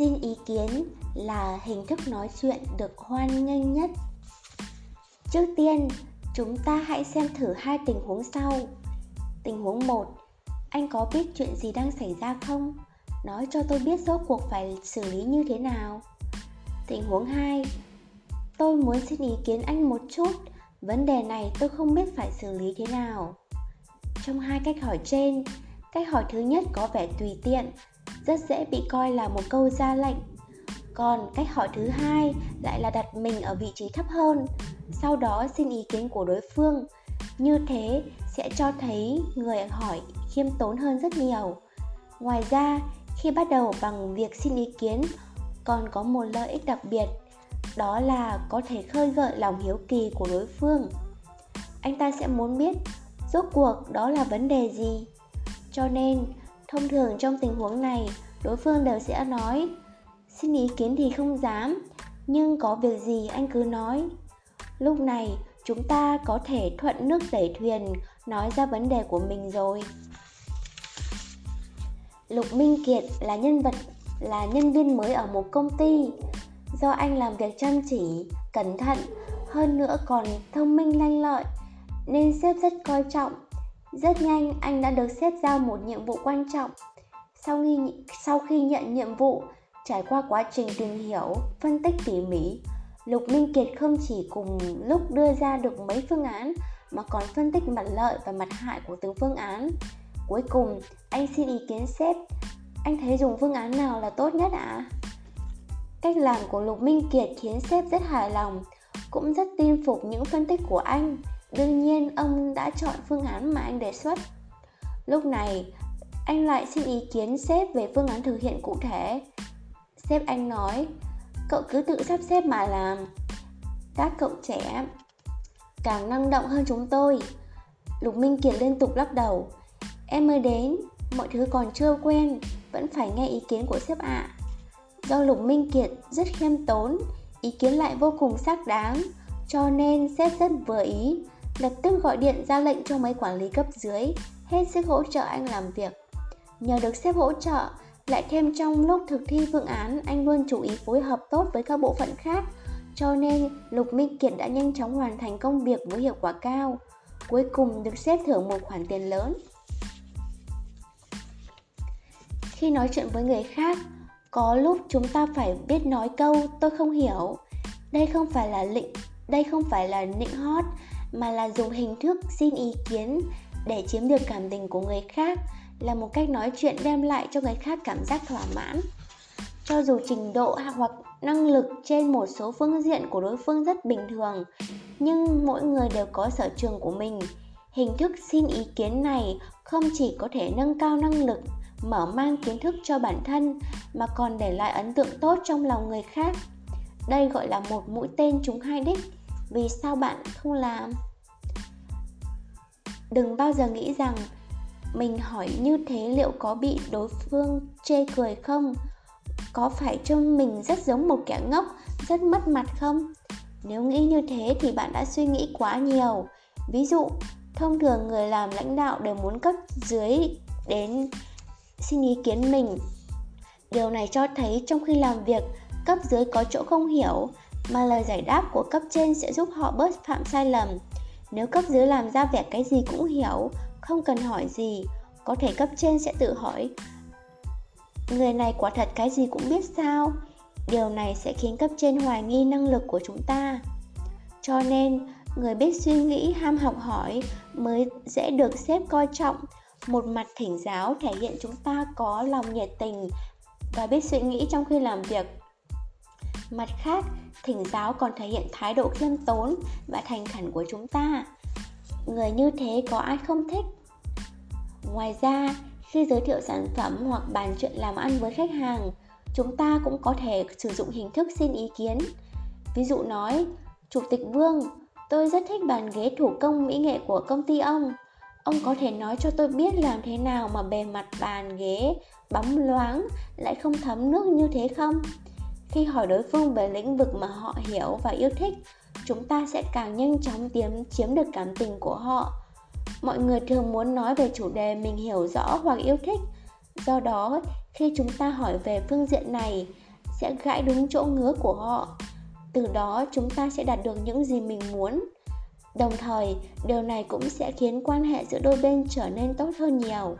xin ý kiến là hình thức nói chuyện được hoan nghênh nhất. Trước tiên, chúng ta hãy xem thử hai tình huống sau. Tình huống 1 anh có biết chuyện gì đang xảy ra không? Nói cho tôi biết rốt cuộc phải xử lý như thế nào. Tình huống 2 tôi muốn xin ý kiến anh một chút. Vấn đề này tôi không biết phải xử lý thế nào. Trong hai cách hỏi trên, cách hỏi thứ nhất có vẻ tùy tiện rất dễ bị coi là một câu ra lệnh. Còn cách hỏi thứ hai lại là đặt mình ở vị trí thấp hơn, sau đó xin ý kiến của đối phương. Như thế sẽ cho thấy người hỏi khiêm tốn hơn rất nhiều. Ngoài ra, khi bắt đầu bằng việc xin ý kiến, còn có một lợi ích đặc biệt, đó là có thể khơi gợi lòng hiếu kỳ của đối phương. Anh ta sẽ muốn biết, rốt cuộc đó là vấn đề gì? Cho nên thông thường trong tình huống này, đối phương đều sẽ nói, xin ý kiến thì không dám, nhưng có việc gì anh cứ nói. Lúc này, chúng ta có thể thuận nước đẩy thuyền, nói ra vấn đề của mình rồi. Lục minh kiệt là nhân vật, là nhân viên mới ở một công ty. Do anh làm việc chăm chỉ, cẩn thận, hơn nữa còn thông minh lanh lợi, nên sếp rất coi trọng rất nhanh, anh đã được xếp giao một nhiệm vụ quan trọng. Sau khi sau khi nhận nhiệm vụ, trải qua quá trình tìm hiểu, phân tích tỉ mỉ, lục minh kiệt không chỉ cùng lúc đưa ra được mấy phương án, mà còn phân tích mặt lợi và mặt hại của từng phương án. Cuối cùng, anh xin ý kiến sếp. Anh thấy dùng phương án nào là tốt nhất ạ? À? cách làm của lục minh kiệt khiến sếp rất hài lòng, cũng rất tin phục những phân tích của anh đương nhiên, ông đã chọn phương án mà anh đề xuất. Lúc này, anh lại xin ý kiến sếp về phương án thực hiện cụ thể. Sếp anh nói, cậu cứ tự sắp xếp mà làm. Các cậu trẻ càng năng động hơn chúng tôi. Lục minh kiệt liên tục lắc đầu. Em mới đến, mọi thứ còn chưa quen, vẫn phải nghe ý kiến của sếp ạ. À. do lục minh kiệt rất khiêm tốn, ý kiến lại vô cùng xác đáng, cho nên sếp rất vừa ý lập tức gọi điện ra lệnh cho mấy quản lý cấp dưới, hết sức hỗ trợ anh làm việc. Nhờ được sếp hỗ trợ, lại thêm trong lúc thực thi phương án, anh luôn chú ý phối hợp tốt với các bộ phận khác. Cho nên, lục minh kiệt đã nhanh chóng hoàn thành công việc với hiệu quả cao. Cuối cùng được xếp thưởng một khoản tiền lớn. Khi nói chuyện với người khác, có lúc chúng ta phải biết nói câu, tôi không hiểu. Đây không phải là lịnh, đây không phải là nịnh hót mà là dùng hình thức xin ý kiến để chiếm được cảm tình của người khác là một cách nói chuyện đem lại cho người khác cảm giác thỏa mãn. Cho dù trình độ hoặc năng lực trên một số phương diện của đối phương rất bình thường, nhưng mỗi người đều có sở trường của mình. Hình thức xin ý kiến này không chỉ có thể nâng cao năng lực, mở mang kiến thức cho bản thân, mà còn để lại ấn tượng tốt trong lòng người khác. Đây gọi là một mũi tên trúng hai đích vì sao bạn không làm? Đừng bao giờ nghĩ rằng mình hỏi như thế liệu có bị đối phương chê cười không? Có phải trông mình rất giống một kẻ ngốc, rất mất mặt không? Nếu nghĩ như thế thì bạn đã suy nghĩ quá nhiều. Ví dụ, thông thường người làm lãnh đạo đều muốn cấp dưới đến xin ý kiến mình. Điều này cho thấy trong khi làm việc, cấp dưới có chỗ không hiểu mà lời giải đáp của cấp trên sẽ giúp họ bớt phạm sai lầm. Nếu cấp dưới làm ra vẻ cái gì cũng hiểu, không cần hỏi gì, có thể cấp trên sẽ tự hỏi, người này quả thật cái gì cũng biết sao? Điều này sẽ khiến cấp trên hoài nghi năng lực của chúng ta. Cho nên, người biết suy nghĩ, ham học hỏi mới dễ được xếp coi trọng. Một mặt thỉnh giáo thể hiện chúng ta có lòng nhiệt tình và biết suy nghĩ trong khi làm việc. Mặt khác thỉnh giáo còn thể hiện thái độ khiêm tốn và thành khẩn của chúng ta. Người như thế có ai không thích? Ngoài ra, khi giới thiệu sản phẩm hoặc bàn chuyện làm ăn với khách hàng, chúng ta cũng có thể sử dụng hình thức xin ý kiến. Ví dụ nói, chủ tịch vương, tôi rất thích bàn ghế thủ công mỹ nghệ của công ty ông. Ông có thể nói cho tôi biết làm thế nào mà bề mặt bàn ghế bóng loáng lại không thấm nước như thế không? Khi hỏi đối phương về lĩnh vực mà họ hiểu và yêu thích, chúng ta sẽ càng nhanh chóng tiếm, chiếm được cảm tình của họ. Mọi người thường muốn nói về chủ đề mình hiểu rõ hoặc yêu thích. Do đó, khi chúng ta hỏi về phương diện này, sẽ gãi đúng chỗ ngứa của họ. Từ đó, chúng ta sẽ đạt được những gì mình muốn. Đồng thời, điều này cũng sẽ khiến quan hệ giữa đôi bên trở nên tốt hơn nhiều.